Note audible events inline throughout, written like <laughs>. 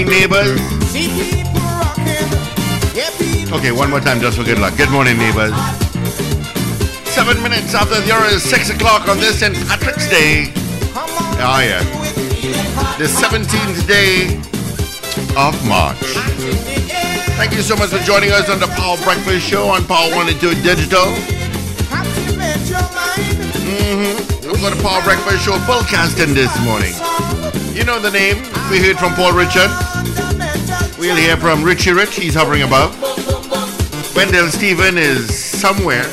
Neighbors. Okay, one more time just for good luck. Good morning, neighbors. Seven minutes after the hour is six o'clock on this St. Patrick's Day. Oh, yeah. The 17th day of March. Thank you so much for joining us on the Power Breakfast Show on Power 102 Digital. Mm-hmm. We've got a Power Breakfast Show full casting this morning. You know the name. We heard from Paul Richard. We'll hear from Richie Rich, he's hovering above. Wendell Stephen is somewhere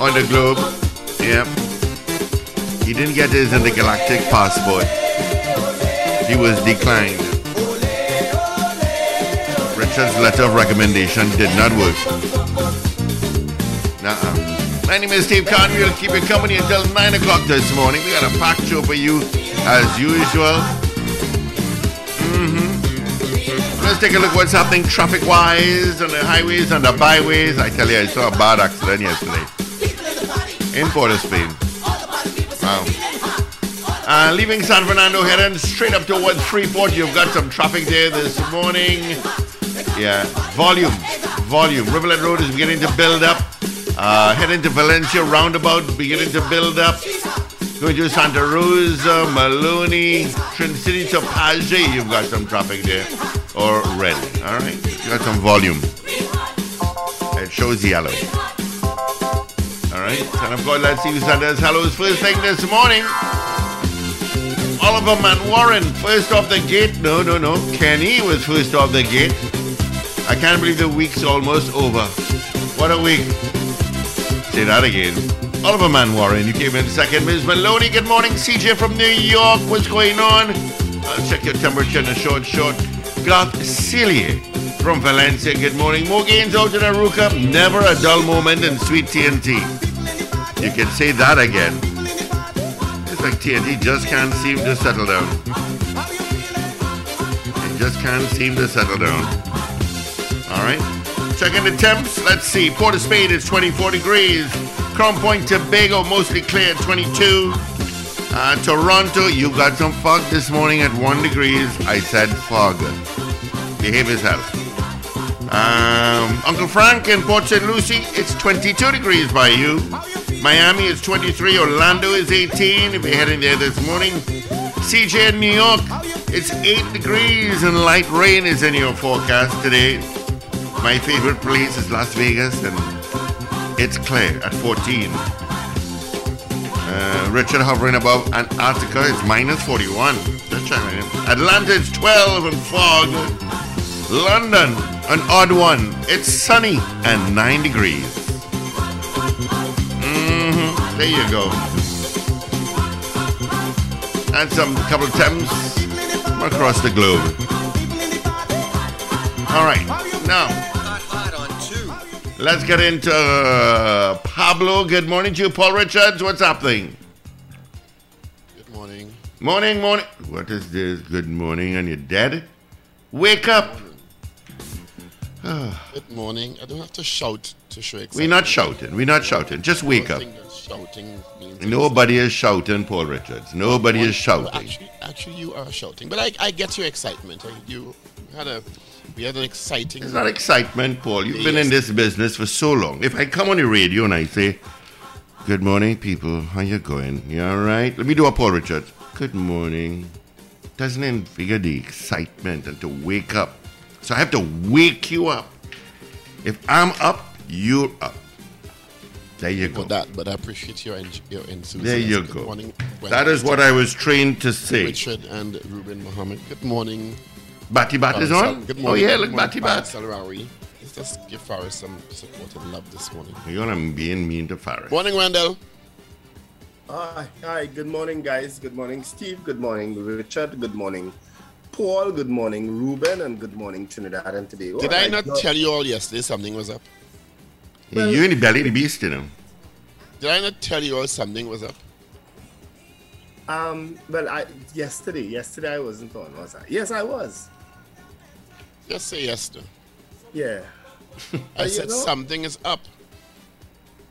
on the globe. Yep. He didn't get his intergalactic passport. He was declined. Richard's letter of recommendation did not work. Nuh-uh. My name is Steve Kahn. We'll keep you company until 9 o'clock this morning. We got a packed show for you as usual. Let's take a look what's happening traffic wise on the highways and the byways. I tell you, I saw a bad accident yesterday in Port of Spain. Wow. Uh, leaving San Fernando, heading straight up towards Freeport. You've got some traffic there this morning. Yeah, volume, volume. Rivulet Road is beginning to build up. Uh, heading to Valencia roundabout, beginning to build up. Going to Santa Rosa, Maloney, Trincity to Page. You've got some traffic there already. All right, you got some volume. It shows yellow. All right, son of God, let's see who Sanders. Hello, first thing this morning. Oliver Man Warren, first off the gate. No, no, no. Kenny was first off the gate. I can't believe the week's almost over. What a week. Say that again. Oliver Man Warren, you came in second. Ms. Maloney, good morning. CJ from New York, what's going on? I'll check your temperature in a short, short. Garth Celia from Valencia. Good morning. More gains out in Arouca. Never a dull moment in sweet TNT. You can say that again. It's like TNT just can't seem to settle down. It just can't seem to settle down. All right. Checking the temps. Let's see. Port of Spain is 24 degrees. Crown Point, Tobago, mostly clear 22. Uh, Toronto, you got some fog this morning at 1 degrees. I said fog. Behave yourself. Um, Uncle Frank in Port St. Lucie, it's 22 degrees by you. Miami is 23. Orlando is 18. If you're heading there this morning. CJ in New York, It's 8 degrees and light rain is in your forecast today. My favorite place is Las Vegas and it's clear at 14. Uh, Richard hovering above Antarctica is minus 41. Just checking in. Atlanta is 12 and fog. London, an odd one. It's sunny and 9 degrees. hmm There you go. And some couple of temps across the globe. All right, now let's get into uh, Pablo. Good morning to you, Paul Richards. What's happening? Good morning. Morning, morning. What is this? Good morning, and you're dead? Wake up. <sighs> Good morning. I don't have to shout to show excitement. We're not shouting. We're not shouting. Just wake up. shouting means Nobody is shouting, Paul Richards. Nobody is Well, shouting. Actually, actually, you are shouting, but I, I get your excitement. Uh, You had a, we had an exciting. It's not excitement, Paul. You've been in this business for so long. If I come on the radio and I say, Good morning, people. How you going? You all right? Let me do a Paul Richards. Good morning. Doesn't it figure the excitement and to wake up? So I have to wake you up. If I'm up, you're up. There you go. But that, but I appreciate your en- your enthusiasm. There you Good go. morning, That is what I was trained to say. Richard and Ruben Mohammed. Good morning. Batty Bat is on? Good Oh, morning. yeah, look, morning, Batty Faris Bat. Al-Rawi. Let's just give Faris some support and love this morning. You're gonna being mean to Faris. Morning, Randall. Hi, hi, good morning, guys. Good morning, Steve. Good morning, Richard. Good morning, Paul. Good morning, Ruben. And good morning, Trinidad and Tobago. Did And I not got- tell you all yesterday something was up? you in the belly of the beast, you know. Did I not tell you all something was up? Um, well, I yesterday, yesterday I wasn't on, was I? Yes, I was. Just say yes to. Yeah. I Uh, said know- something is up.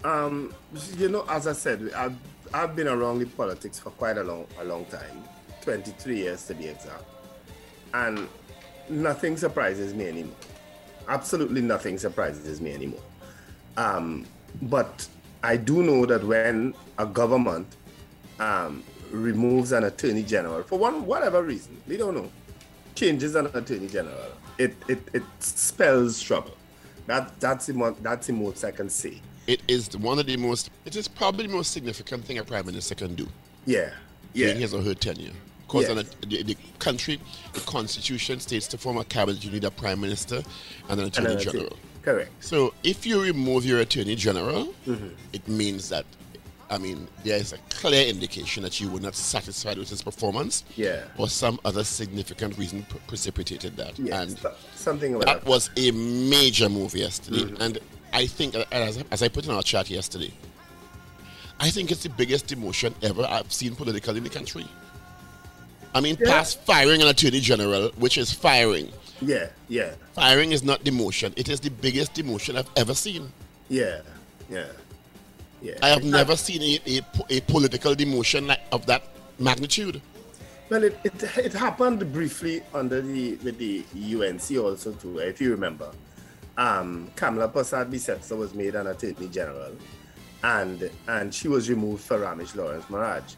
Um, you know, as I said, I've, I've been around the politics for quite a long, a long time, 23 years to be exact, and nothing surprises me anymore. Absolutely nothing surprises me anymore. Um, but I do know that when a government um, removes an attorney general for one whatever reason, we don't know, changes an attorney general, it it, it spells trouble. That that's the most, that's the most I can say. It is one of the most. It is probably the most significant thing a prime minister can do Yeah, during yeah, his or her tenure. Because a- the, the country, the constitution states to form a cabinet, you need a prime minister and an attorney And an attorney- general. Correct. So if you remove your attorney general, Mm-hmm. it means that, I mean, there is a clear indication that you were not satisfied with his performance. Yeah. Or some other significant reason pre- precipitated that. Yeah, and so- something about that that. was a major move yesterday. Mm-hmm. And I think, as, as I put in our chat yesterday, I think it's the biggest demotion ever I've seen politically in the country. I mean, Yeah. past firing an attorney general, which is firing. Yeah, yeah, Firing is not demotion. It is the biggest demotion I've ever seen. yeah, yeah, yeah. I have never seen a, a, a political demotion of that magnitude. Well, it, it, it happened briefly under the with the UNC also too, if you remember. Um, Kamla Persad was made an attorney general, and and she was removed for Ramesh Lawrence Maharaj.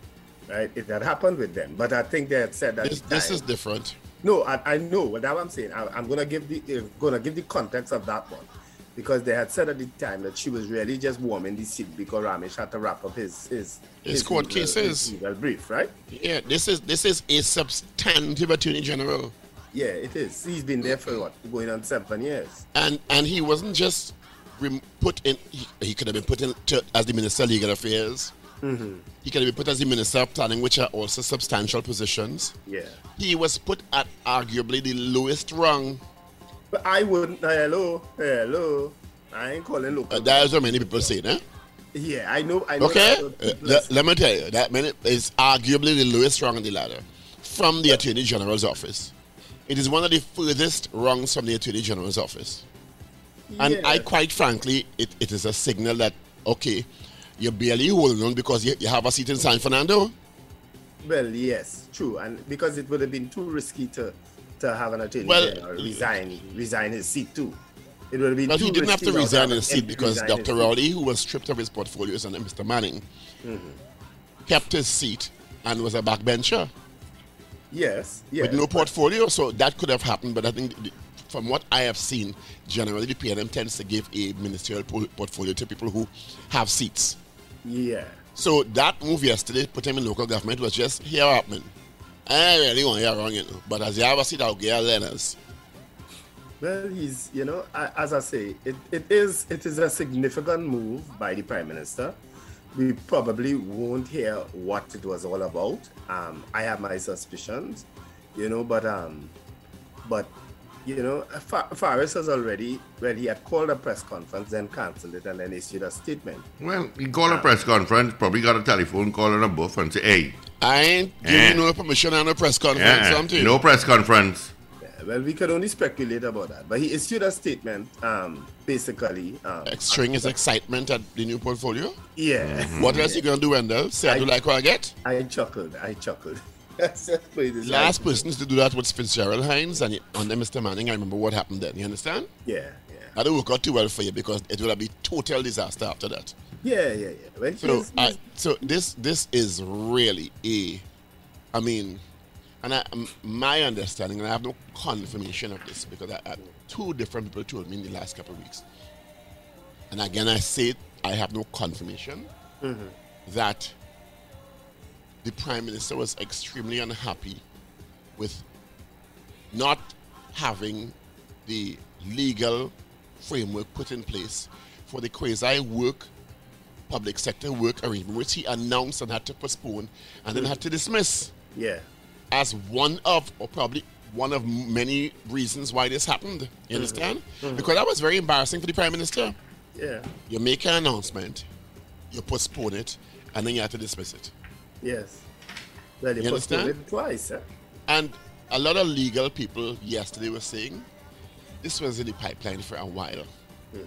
Right, it had happened with them, but I think they had said that This, this is different. No, I, I know what that I'm saying. I, I'm gonna give the uh, gonna give the context of that one because they had said at the time that she was really just warming the seat because Ramesh had to wrap up his his His court legal- cases. his legal brief, right? Yeah, this is this is a substantive attorney general, Yeah, it is. He's been there for what going on seven years. and and he wasn't just put in. He, he could have been put in to, as the minister of legal affairs. Mm-hmm. He could have been put as the minister of planning, which are also substantial positions. Yeah, He was put at arguably the lowest rung. But I wouldn't. uh, hello, hello. I ain't calling local. Uh, that is what many people say, eh? yeah, I know. I know. Okay, uh, but people le- let me tell you that minute is arguably the lowest rung on the ladder from the Attorney General's office. It is one of the furthest rungs from the Attorney General's office, and I quite frankly, it, it is a signal that okay, you're barely holding on because you, you have a seat in San Fernando. Well, yes, true, and because it would have been too risky to to have an attorney Well, general resign resign his seat too. It would been. But he didn't have to <laughs> resign his seat because Dr. Rowley, who was stripped of his portfolios, and Mr. Manning Mm-hmm. kept his seat and was a backbencher. Yes, yes. with no portfolio. So that could have happened, but I think from what I have seen, generally the PNM tends to give a ministerial portfolio to people who have seats. Yeah. So that move yesterday, put him in local government, was just here happening. I really want to hear wrong, you know. But as you ever see that get learners. Well, he's, you know, as I say, it, it is it is a significant move by the Prime Minister. We probably won't hear what it was all about. Um, I have my suspicions, you know, but um, but you know, Fa- Faris has already, well, he had called a press conference, then cancelled it, and then issued a statement. Well, he called a press conference, probably got a telephone call and a buff and say, hey, I ain't giving Yeah. no permission on a press conference. yeah, something. no press conference. Yeah, well, we could only speculate about that, but he issued a statement, um, basically. Um, Extreme his excitement at the new portfolio. yeah, What else you gonna do, Wendell? Say I, do I- like what I get? I chuckled. I chuckled. <laughs> That's just what it is. Last person to do that was Fitzgerald Hinds and under Mr. Manning. I remember what happened then. You understand? Yeah, yeah. I don't work out too well for you because it have been total disaster after that. Yeah, yeah, yeah. So, I, so this this is really a, I mean, and I, my understanding, and I have no confirmation of this because I, I, two different people told me in the last couple of weeks, and again I say I have no confirmation that the prime minister was extremely unhappy with not having the legal framework put in place for the quasi work public sector work arrangement, which he announced and had to postpone and then had to dismiss yeah, as one of, or probably one of many reasons why this happened. You understand? Because that was very embarrassing for the Prime Minister. yeah, You make an announcement, you postpone it, and then you have to dismiss it. yes. Well, You postponed understand? it twice, eh? And a lot of legal people yesterday were saying this was in the pipeline for a while. Mm-hmm.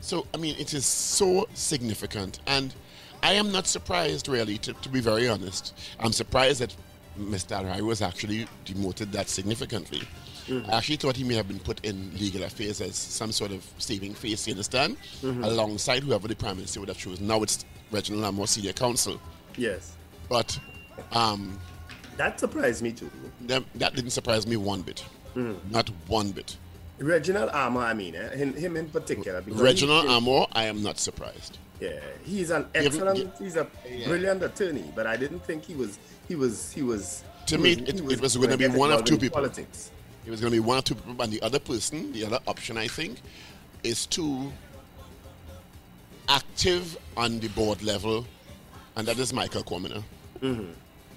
So, I mean, it is so significant. And I am not surprised, really, to, to be very honest. I'm surprised that Mr. Al-Rawi was actually demoted that significantly. Mm-hmm. I actually thought he may have been put in legal affairs as some sort of saving face, you understand? Mm-hmm. Alongside whoever the Prime Minister would have chosen. Now it's Reginald Armour Senior Counsel. Yes. But um, That surprised me too. that, that didn't surprise me one bit. Not one bit. Reginald Armour, I mean, eh? him, him in particular. because Reginald he- Armour, I am not surprised. Yeah, he's an excellent. give- he's a brilliant attorney, but I didn't think he was. He was. He was. To he me, was- it- he it was gonna be one of two people. Politics. It was going to be one or two people, and the other person, the other option, I think, is too active on the board level, and that is Michael Quamina. Mm-hmm.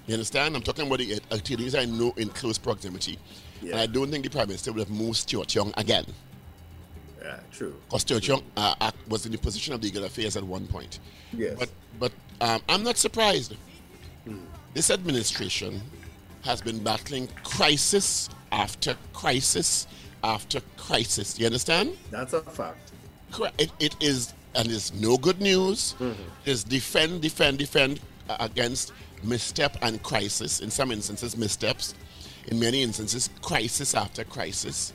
You understand? I'm talking about the attorneys I know in close proximity. And I don't think the Prime Minister would have moved Stuart Young again. Yeah, true. Because Stuart Young uh, was in the position of legal affairs at one point. Yes. But but um, I'm not surprised. This administration has been battling crisis after crisis after crisis. You understand? That's a fact. It, it is, and it's no good news. It's defend, defend, defend uh, against misstep and crisis. In some instances, missteps. In many instances, crisis after crisis.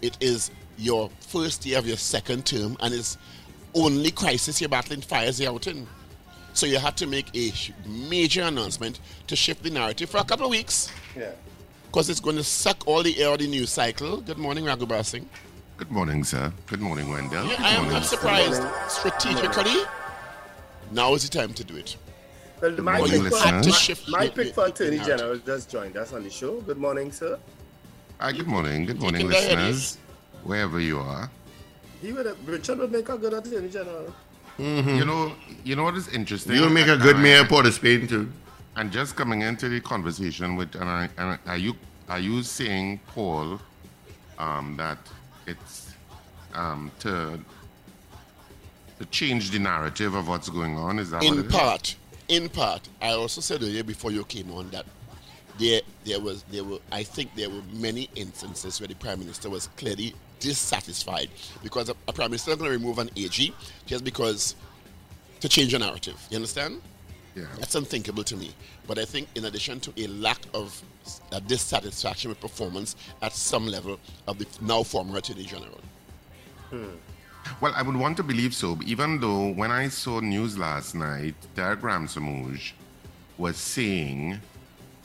It is your first year of your second term, and it's only crisis you're battling fires you out in. So you had to make a major announcement to shift the narrative for a couple of weeks Yeah. because it's going to suck all the air out of the news cycle. Good morning, Raghubar Singh. Good morning, sir. Good morning, Wendell. Yeah, Good I am morning, not surprised. Strategically, now is the time to do it. Well, my morning, pick, for, listeners. My, my pick for Attorney. General just joined us on the show. Good morning, sir. Hi, good morning. Good morning, can go ahead, listeners. Wherever you are. He would Richard would make a good Attorney General. You know, you know what is interesting? You'll make a good I- mayor of Port of Spain, too. And just coming into the conversation with, and, I, and are you are you saying, Paul, um, that it's um, to to change the narrative of what's going on? Is that what In it is? part, in part, I also said earlier before you came on that there, there was, there were, I think there were many instances where the prime minister was clearly dissatisfied because a, a prime minister is going to remove an AG just because to change a narrative. You understand? Yeah. That's unthinkable to me. But I think, in addition to a lack of uh, dissatisfaction with performance at some level of the now former Attorney General. Well, I would want to believe so, even though when I saw news last night, Derek Ramsamooj was saying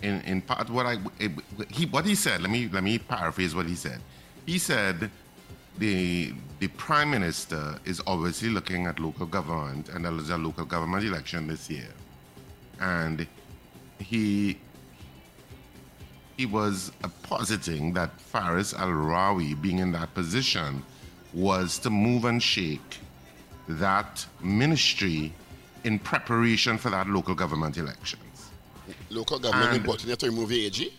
in, in part what I he what he said. Let me let me paraphrase what he said. He said the the prime minister is obviously looking at local government and there's a local government election this year, and he he was positing that Faris Al Rawi being in that position was to move and shake that ministry in preparation for that local government elections. Local government And- important to remove the AG.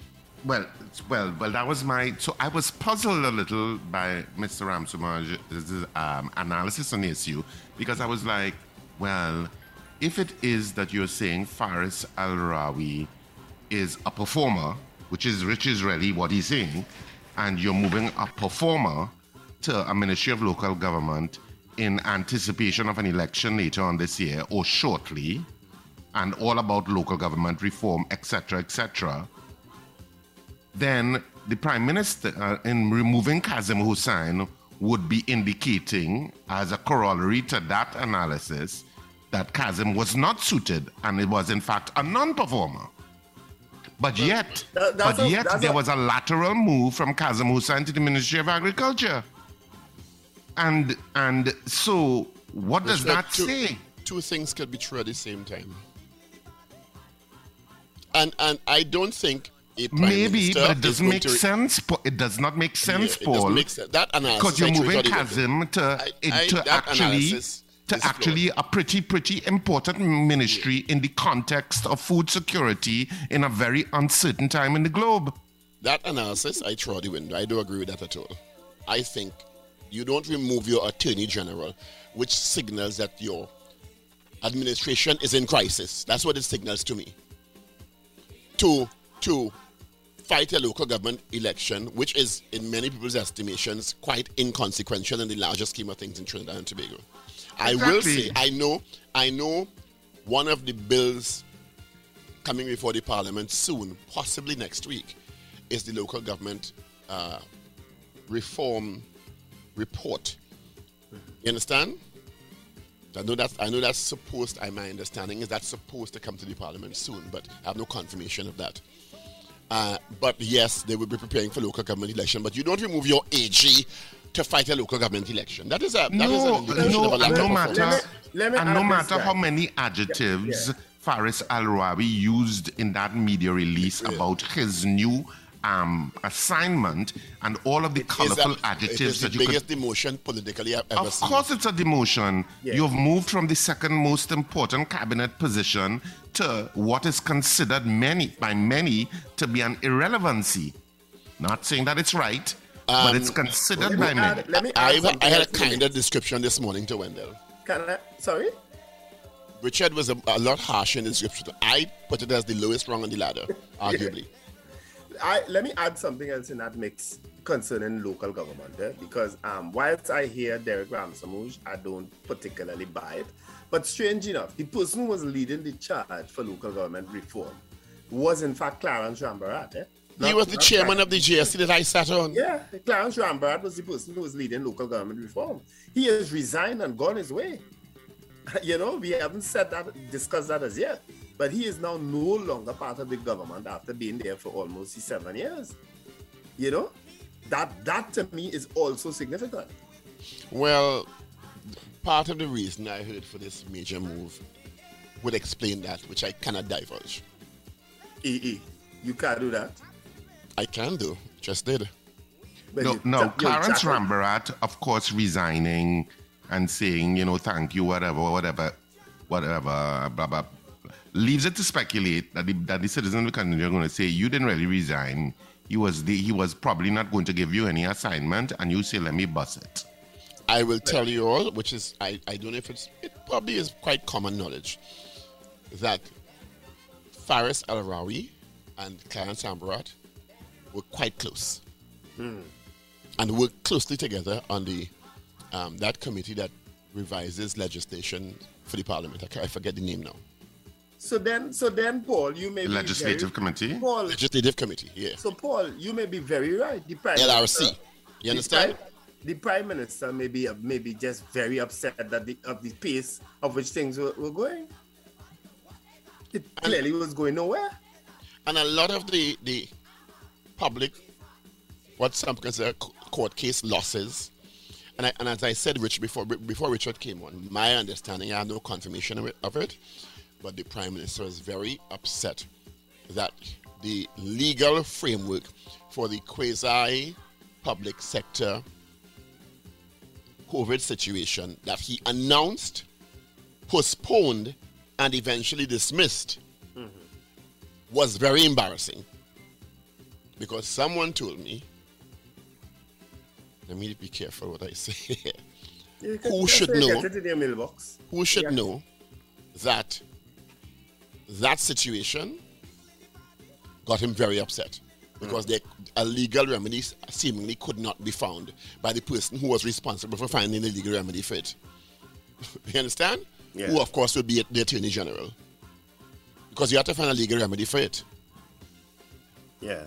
Well, well, well. That was my. So I was puzzled a little by Mr. Ramsamooj's um, analysis on the issue because I was like, well, if it is that you're saying Faris Al Rawi is a performer, which is which is really what he's saying, and you're moving a performer to a Ministry of Local Government in anticipation of an election later on this year or shortly, and all about local government reform, etc., etc then the Prime Minister, uh, in removing Kazim Hosein, would be indicating, as a corollary to that analysis, that Kazim was not suited and it was, in fact, a non performer. But yet, that- but a- yet there a- was a lateral move from Kazim Hosein to the Ministry of Agriculture. And and so, what does that two- say? Two things could be true at the same time. And and I don't think Maybe, but it doesn't make to sense. It does not make sense, it Paul. make sense. That analysis because you're moving truly to I- I- to actually to actually a pretty pretty important ministry in the context of food security in a very uncertain time in the globe. That analysis, I throw the window. I don't agree with that at all. I think you don't remove your attorney general, which signals that your administration is in crisis. That's what it signals to me. To to fight a local government election, which is, in many people's estimations, quite inconsequential in the larger scheme of things in Trinidad and Tobago. I will say, I know, I know, one of the bills coming before the parliament soon, possibly next week, is the local government uh, reform report. You understand? I know that's I know that's supposed. I my understanding is that's supposed to come to the parliament soon, but I have no confirmation of that. Uh, but yes, they will be preparing for local government election. But you don't remove your AG to fight a local government election. That is a that is no, an no, of a lack and of no matter Let me- let me and no matter guy. how many adjectives Yeah. Faris Al Rawi used in that media release about his new um, assignment and all of the Is colorful that- adjectives it is that the you could biggest demotion politically I've ever Of seen. course, it's a demotion. Yeah. You've moved from the second most important cabinet position to what is considered many by many to be an irrelevancy. Not saying that it's right, but it's considered Let by me many. let me add I, I had a else to kind of description this morning to Wendell. Can I? Sorry. Richard was a, a lot harsh in the description. I put it as the lowest rung on the ladder, <laughs> arguably. I let me add something else in that mix concerning local government, eh? because um, whilst I hear Derek Ramsamooj, I don't particularly buy it. But strange enough, the person who was leading the charge for local government reform was in fact Clarence Rambharat. Eh? he was the chairman of the GSC that I sat on. Yeah, Clarence Rambharat was the person who was leading local government reform. He has resigned and gone his way. <laughs> You know, we haven't said that, discussed that as yet. But he is now no longer part of the government after being there for almost seven years. You know, that that to me is also significant. Well, part of the reason I heard for this major move would explain that, which I cannot divulge. EE, you can't do that. I can do, just did. But No, you- no, you- Clarence Jack- Rambharat, of course, resigning and saying, you know, thank you, whatever, whatever, whatever, blah, blah, leaves it to speculate that the, that the citizens of the country are going to say, you didn't really resign. He was, the, he was probably not going to give you any assignment, and you say, let me bust it. I will tell you all, which is, I, I don't know if it's, it probably is quite common knowledge, that Faris Al Rawi and Clarence Rambharat were quite close. And worked closely together on the um, that committee that revises legislation for the parliament. I, I forget the name now. So then, so then, Paul, you may be Legislative very, committee? Paul, Legislative committee, yeah. so Paul, you may be very right. The prime LRC. Minister- You the understand? prime- The prime minister may be maybe just very upset that the of the pace of which things were, were going. It clearly was going nowhere. and a lot of the the public, what some consider c- court case losses, and I, and as I said, Rich before before Richard came on, my understanding, I have no confirmation of it, of it, but the prime minister is very upset that the legal framework for the quasi public sector COVID situation that he announced, postponed, and eventually dismissed was very embarrassing. Because someone told me, let me be careful what I say here. <laughs> Who should know? Get it in your mailbox. Who should know that that situation got him very upset because Mm. a legal remedy seemingly could not be found by the person who was responsible for finding the legal remedy for it. <laughs> you understand? Yeah. Who, of course, would be the Attorney General. Because you have to find a legal remedy for it. Yeah.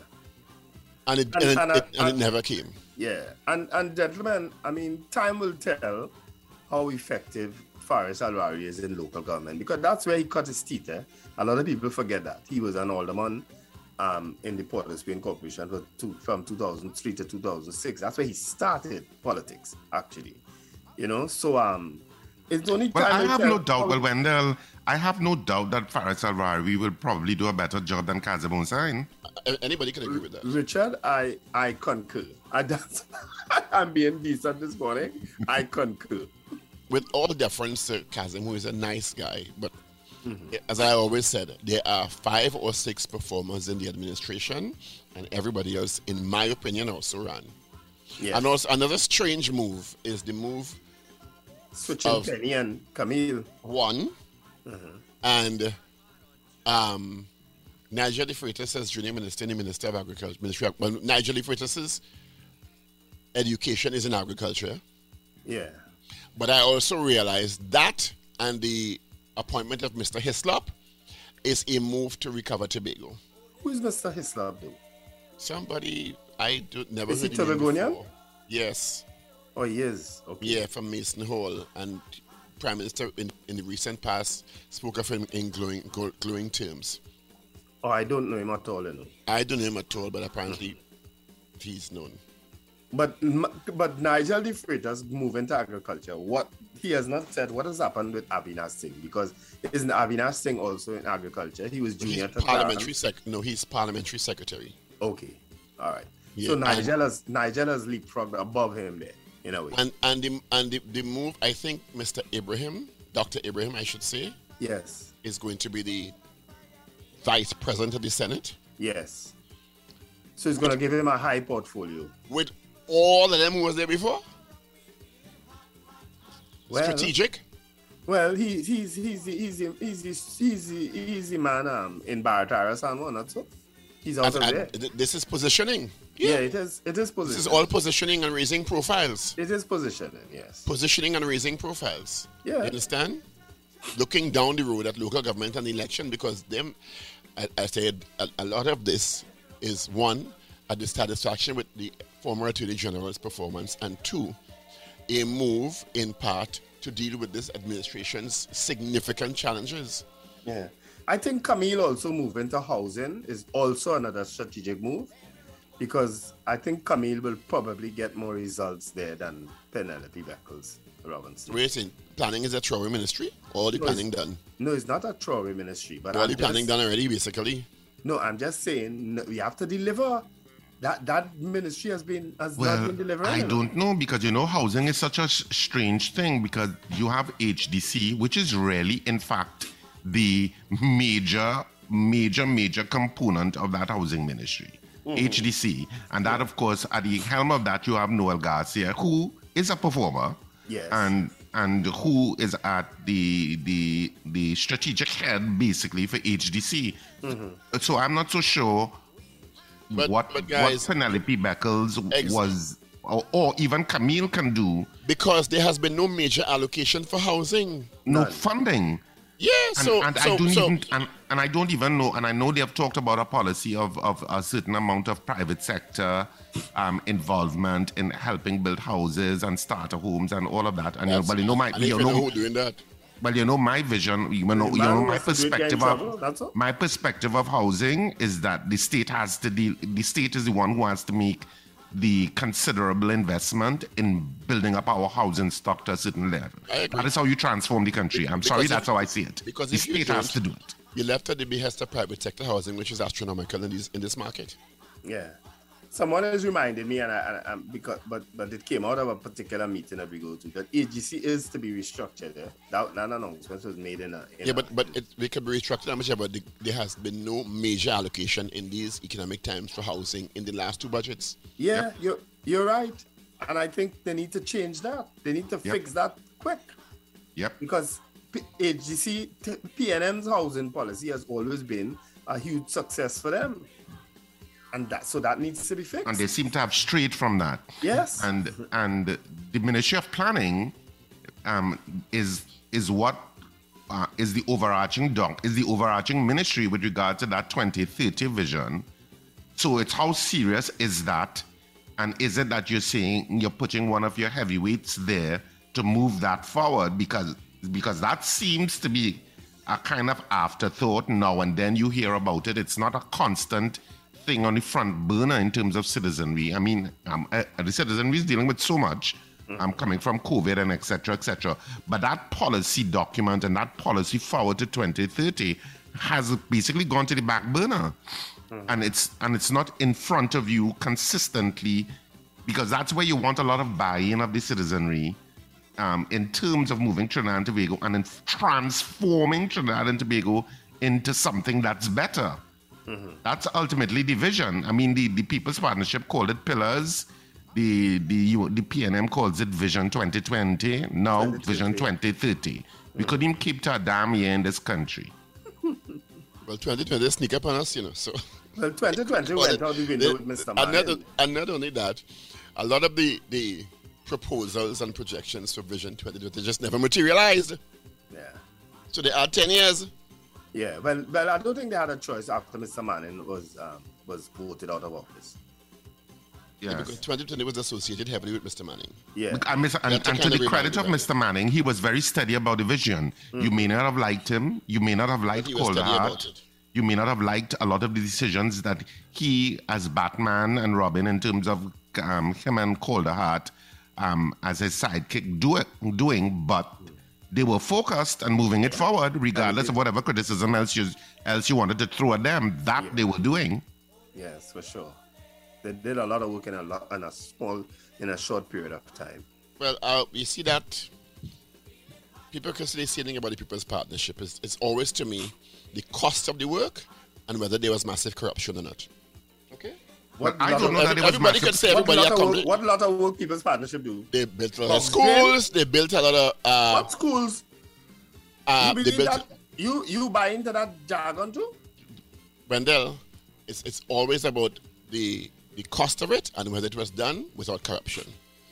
And it, And- and, and, uh, it- and it never came. Yeah, and and gentlemen, I mean, time will tell how effective Faris Al-Rawi is in local government because that's where he cut his teeth. Eh? A lot of people forget that he was an alderman um, in the Port of Spain Corporation for two, from 2003 to 2006. That's where he started politics, actually. You know, so um, it's only time. Well, I have no doubt, well, Wendell, I have no doubt that Faris Al-Rawi will probably do a better job than Kazim Hosein. Anybody can agree with that. Richard, I I concur. I that's, <laughs> I'm being decent this morning. I concur. With all the deference to Kazim, who is a nice guy, but as I always said, there are five or six performers in the administration, and everybody else, in my opinion, also ran. Yeah. And also another strange move is the move Switching Penny and Camille. one, and um, Nigel De Freitas as junior minister in the Minister of Agriculture. Ministry of, well, Nigel De Freitas's education is in agriculture. Yeah. But I also realized that and the appointment of Mr. Hislop is a move to recover Tobago. Who is Mr. Hislop though? Somebody I do, never Is he heard name Tobagonian? Yes. Oh, he is. Okay. Yeah, from Mason Hall. And Prime Minister in, in the recent past spoke of him in glowing, glowing terms. Oh, I don't know him at all, you know. I don't know him at all, but apparently he's known. But but Nigel De Freitas moving to agriculture. What he has not said what has happened with Avinash Singh because isn't Avinash Singh also in agriculture? He was junior to parliamentary sec. No, he's parliamentary secretary. Okay. All right. Yeah, so and- Nigel has Nigel has leapfrogged above him there, in a way. And and the and the, the move, I think Mr. Ibrahim, Dr. Ibrahim, I should say, yes. is going to be the vice president of the Senate Yes. So he's gonna give him a high portfolio. with all of them who was there before. Well, Strategic. Well, he, he's he's the easy he's the he's the easy man um in Barataria and not so. He's also and there. th- this is positioning. Yeah, it is it is positioning. This is all positioning and raising profiles. it is positioning, yes. Positioning and raising profiles. Yeah. You understand? Looking down the road at local government and election because them, I, I said a, a lot of this is one, a dissatisfaction with the former Attorney General's performance, and two, a move in part to deal with this administration's significant challenges. Yeah. I think Camille also moving to housing is also another strategic move because I think Camille will probably get more results there than Penelope Beckles Robinson. Waiting, planning is a Troy ministry. All the No, planning done. No, it's not a Trory ministry, but All I'm the planning just- done already, basically. No, I'm just saying we have to deliver. That that ministry has been has not Well, been delivering. I don't know because you know housing is such a strange thing because you have HDC, which is really, in fact, the major, major, major component of that housing ministry. Mm-hmm. HDC, and that, of course, at the helm of that, you have Noel Garcia, who is a performer, Yes. and and who is at the the the strategic head basically for HDC. Mm-hmm. So I'm not so sure But- what but guys- what Penelope Beckles was, or, or even Camille can do. Because there has been no major allocation for housing. No funding. Yeah, And, so, and so, I don't so even and, and I don't even know and I know they have talked about a policy of, of a certain amount of private sector um, involvement in helping build houses and starter homes and all of that. And you know, but you know my you know know, who doing that. Well, you know, my vision, you know, you know my wants to do it, get in perspective of that's all. my perspective of housing is that the state has to deal. The state is the one who has to make the considerable investment in building up our housing stock to a certain level. That is how you transform the country. I'm Because sorry, if- that's how I see it. because the state has to don't- it. You're left at the behest of private sector housing, which is astronomical in this in this market. Yeah. Someone has reminded me, and I, and I, and because but but it came out of a particular meeting that we go to that AGC is to be restructured. Yeah? That, that announcement was made in a in Yeah, a- but but it, we can be restructured how much ever. The, there has been no major allocation in these economic times for housing in the last two budgets. yeah, you're you're right, and I think they need to change that. They need to Yep. fix that quick Yep. because P- AGC t- PNM's housing policy has always been a huge success for them, and that so that needs to be fixed. And they seem to have strayed from that. yes, and and the Ministry of Planning um, is is what uh, is the overarching doc is the overarching ministry with regard to that 2030 vision. So it's how serious is that, and is it that you're saying you're putting one of your heavyweights there to move that forward because because that seems to be a kind of afterthought now and then you hear about it. It's not a constant thing on the front burner in terms of citizenry. I mean, um, uh, the citizenry is dealing with so much. I'm coming from COVID and etc. etc. But that policy document and that policy forward to 2030 has basically gone to the back burner, and it's and it's not in front of you consistently because that's where you want a lot of buy-in of the citizenry um, in terms of moving Trinidad and Tobago and in transforming Trinidad and Tobago into something that's better. That's ultimately the vision. I mean, the, the People's Partnership called it Pillars. The the U- the PNM calls it Vision 2020. Now 2030. Vision 2030. We couldn't even keep to a damn year in this country. <laughs> Well, 2020 sneak up on us, you know. So well, 2020 went out the window with Mr. and not, and not only that, a lot of the the proposals and projections for Vision 2020 just never materialized. Yeah. So they are 10 years. Yeah, well, well, I don't think they had a choice after Mr. Manning was um, was voted out of office. Yes. Because 2020 was associated heavily with Mr. Manning. Yeah, And, Mr. and, to and to the credit of Mr. Manning, he was very steady about the vision. You may not have liked him. You may not have liked he was steady Calder about it. You may not have liked a lot of the decisions that he, as Batman and Robin, in terms of um, him and Calder Hart, um, as his sidekick, do doing, but they were focused and moving it forward, regardless of whatever criticism else you, else you wanted to throw at them. That they were doing. yes, for sure. They did a lot of work in a lot in a small in a short period of time. Well, uh, you see that people consider saying about the People's Partnership is it's always to me the cost of the work and whether there was massive corruption or not. Okay. What I lot don't of- know that it was everybody massive- could say What everybody lot, of work, accomplished. what lot of work People's Partnership do? They built a lot of Box schools. They built a lot of. Uh, what schools? uh, you they believe built. that? You you buy into that jargon too? Wendell, it's it's always about the the cost of it and whether it was done without corruption.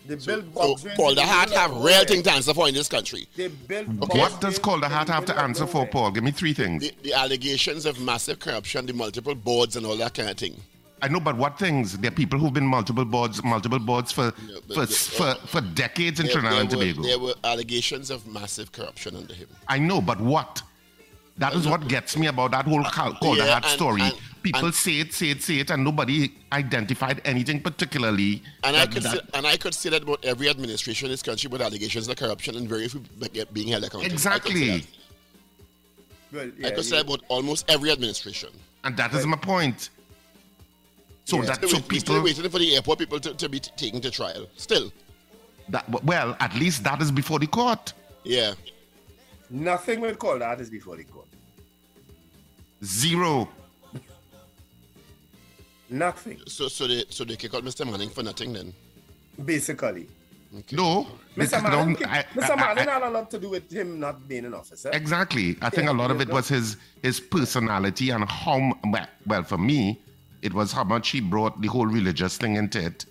They So, build so drains Paul the Hart middle have real nowhere. thing to answer for in this country. They build Okay. box What does drains Calder in Hart the have to answer for, nowhere. Paul? Give me three things. The, the allegations of massive corruption, the multiple boards and all that kind of thing. I know, but what things? There are people who've been multiple boards, multiple boards for Yeah, but for, the- for, for decades in There, Trinidad there and were, Tobago. there were allegations of massive corruption under him. I know, but what? That is what gets me about that whole Cal- Calder Yeah, Hart and- story. and- people and- say it, say it, say it, and nobody identified anything particularly. And I could that- say, and I could say that about every administration in this country with allegations of corruption and very few being held accountable. I could say exactly, that. Well, I yeah, could say you- about almost every administration. and that is my point. So Yeah. that Still so wait- we're still people waiting for the airport people to, to be t- taken to trial. Still, that well, at least that is before the court. yeah. nothing will call that is before the court. Zero. Nothing, So so they so they kick out Mr. Manning for nothing then. basically. No. Mr. Manning, don't- I- Mr. I- I- Manning had a lot to do with him not being an office. Eh? Exactly. I think Yeah, a lot of it was his his personality and how well, well for me it was how much he brought the whole religious thing into it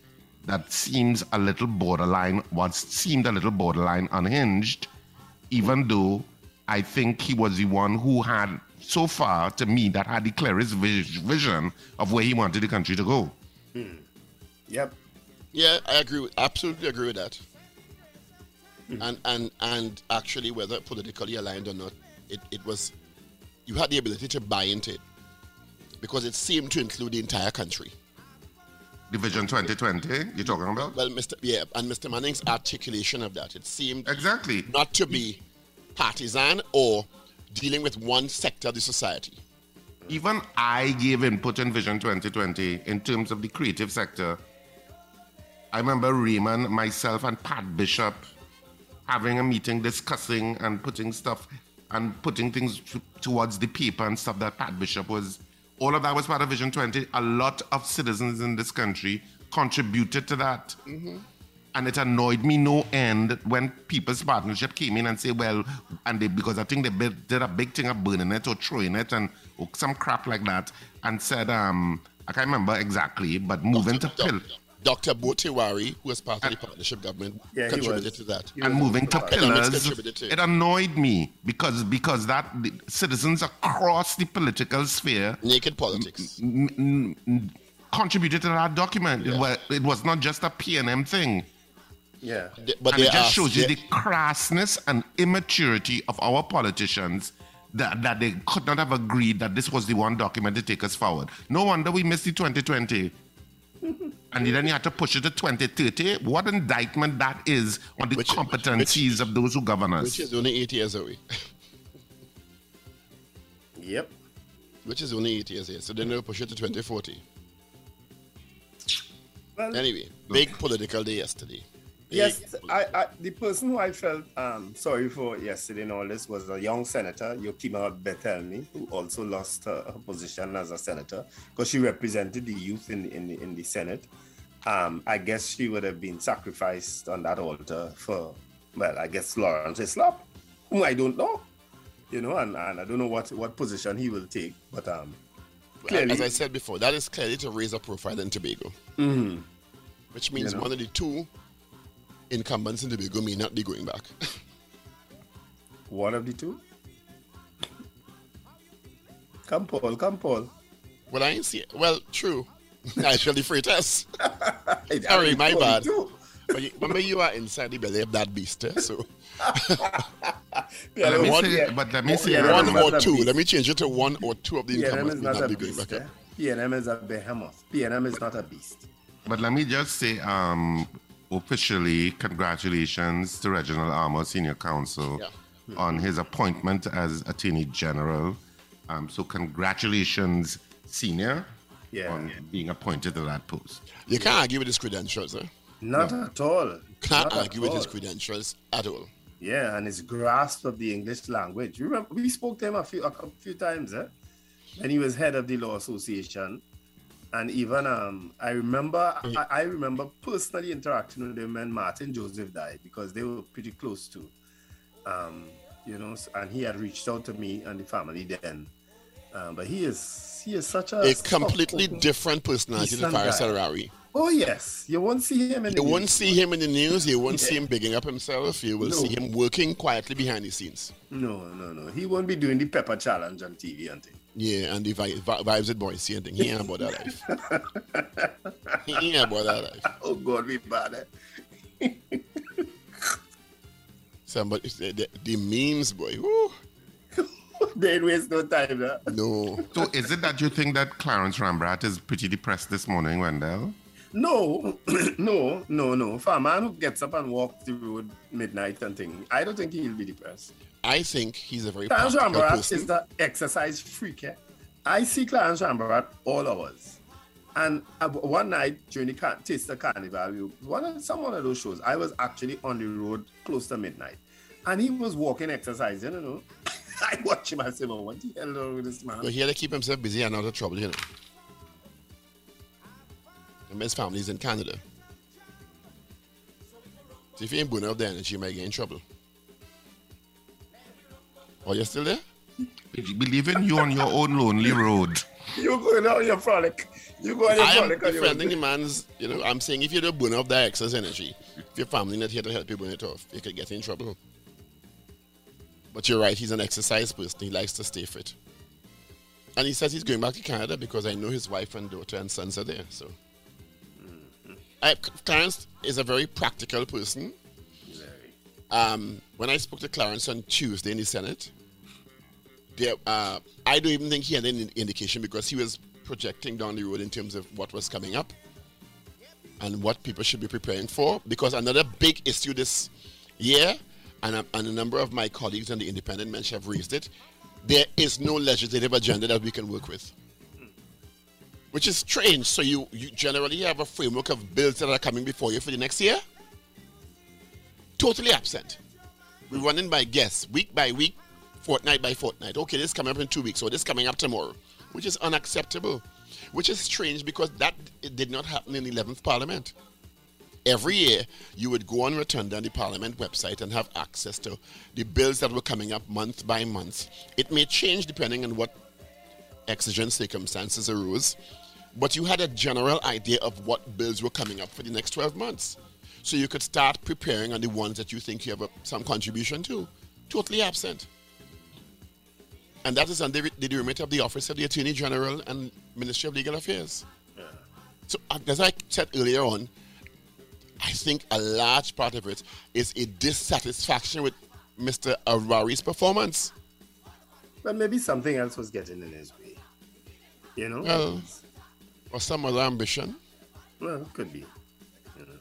that seems a little borderline once seemed a little borderline unhinged even though I think he was the one who had so far to me that had the clearest vision of where he wanted the country to go. Hmm. Yep. Yeah, I agree with absolutely agree with that. Hmm. and and and actually whether politically aligned or not, it, it was you had the ability to buy into it because it seemed to include the entire country. Division 2020, you're talking about? Well, Mr. Yeah, and Mr. Manning's articulation of that, it seemed Exactly. not to be partisan or dealing with one sector of the society. Even I gave input in Vision 2020 in terms of the creative sector. I remember Raymond, myself, and Pat Bishop having a meeting discussing and putting stuff and putting things t- towards the paper and stuff that Pat Bishop was. All of that was part of Vision 20. A lot of citizens in this country contributed to that. And it annoyed me no end when People's Partnership came in and say, well, and they, because I think they did a big thing of burning it or throwing it and or some crap like that, and said, um, I can't remember exactly, but moving to pill. Dr. Bhoe Tewarie, who was part of the ah. partnership government, Yeah, contributed to that. He and moving to pillars, to it. it annoyed me because because that the citizens across the political sphere Naked politics. n- n- n- contributed to that document. It, was, it was not just a PNM thing. Yeah. They- But and it just asked- shows you they- the crassness and immaturity of our politicians that, that they could not have agreed that this was the one document to take us forward. No wonder we missed the 2020. <laughs> and then you had to push it to 2030. What indictment that is on the Which- competencies of those who govern us. which is only eight years away. <laughs> Yep. which is only eight years away. So then they'll push it to 2040. Well, Anyway, big political day yesterday. Yes, I, I, the person who I felt um, sorry for yesterday and all this was a young senator, Yokymma Bethelmy, who also lost her, her position as a senator because she represented the youth in the, in the, in the Senate. Um, I guess she would have been sacrificed on that altar for, well, I guess Lawrence Hislop, whom I don't know, you know, and, and I don't know what, what position he will take, but um, clearly, As I said before, that is clearly to raise a profile in Tobago. Which means You know. one of the two incumbents in Tobago may not be going back. one of the two. Come, Paul, come, Paul. well, I ain't see it. Well, true. <laughs> Naturally free test. <laughs> Sorry, my bad. But you, remember, you are inside the belly of that beast. eh? So <laughs> Yeah, let me one- say, but let me say, Yeah, one or two. Let me change it to one or two of the PNM incumbents is may not not a be going beast. back. eh? eh? PNM is a behemoth. PNM is not a beast. But let me just say, um, officially, congratulations to Reginald Armour, Senior Counsel, Yeah. on his appointment as Attorney General. Um, so, congratulations, Senior, Yeah. on being appointed to that post. You can't argue with his credentials. Eh? Not at all. Can't Not argue with his credentials at all. Yeah, and his grasp of the English language. Remember, we spoke to him a few a cou- few times, eh? And he was head of the law association. And even um, I remember, I, I remember personally interacting with him when Martin Joseph died because they were pretty close to, um, you know. And he had reached out to me and the family then. Um, but he is he is such a A completely different personality than Faris. Al-Rawi. Oh yes, you won't see him in the You won't news. see him in the news. You won't see him bigging up himself. You will No. see him working quietly behind the scenes. No, no, no. He won't be doing the pepper challenge on TV and thing. Yeah, and the vi- vi- vibes with boys and thing. He ain't about that life. he ain't about that life. <laughs> Oh God, we bad. Eh? <laughs> Somebody, the, the, the memes, boy. Woo. <laughs> they waste no time. Huh? No. So, is it that you think that Clarence Rambharat is pretty depressed this morning, Wendell? No, <clears throat> no, no, no. For a man who gets up and walks the road midnight and thing, I don't think he'll be depressed. I think he's a very Clarence person. is the exercise freak. Eh? I see Clarence Rambharat all hours. And uh, one night during the Car- Taster Carnival, one of, some one of those shows, I was actually on the road close to midnight. And he was walking, exercising, you know. <laughs> I watch him I say, well, what the hell is wrong with this man? But he had to keep himself busy and out of trouble, you know. And his family's in Canada. So if you ain't burning up the energy, you might get in trouble. Oh, you still there? Believe in you on your own lonely road. You going out on your frolic. You go on your I am frolic. on your defending the man's, you know, I'm saying if you don't burn off that excess energy, if your family not here to help you burn it off, you could get in trouble. But you're right, he's an exercise person. He likes to stay fit. And he says he's going back to Canada because I know his wife and daughter and sons are there. So, I, Clarence is a very practical person. Very. Um, when I spoke to Clarence on Tuesday in the Senate, there, uh, I don't even think he had any indication because he was projecting down the road in terms of what was coming up and what people should be preparing for. Because another big issue this year, and a, and a number of my colleagues and the independent bench have raised it, there is no legislative agenda that we can work with. Which is strange. So you, you generally have a framework of bills that are coming before you for the next year. Totally absent. We're running by guess, week by week, fortnight by fortnight. Okay, this is coming up in two weeks, or this is coming up tomorrow, which is unacceptable. Which is strange because that did not happen in the 11th Parliament. Every year, you would go on Rotunda on the Parliament website and have access to the bills that were coming up month by month. It may change depending on what exigent circumstances arose, but you had a general idea of what bills were coming up for the next 12 months. So you could start preparing on the ones that you think you have a, some contribution to. Totally absent. And that is under the remit of the Office of the Attorney General and Ministry of Legal Affairs. So, uh, as I said earlier on, I think a large part of it is a dissatisfaction with Mr. Al-Rawi's performance. But maybe something else was getting in his way. You know? Well, or some other ambition. Well, it could be. You know.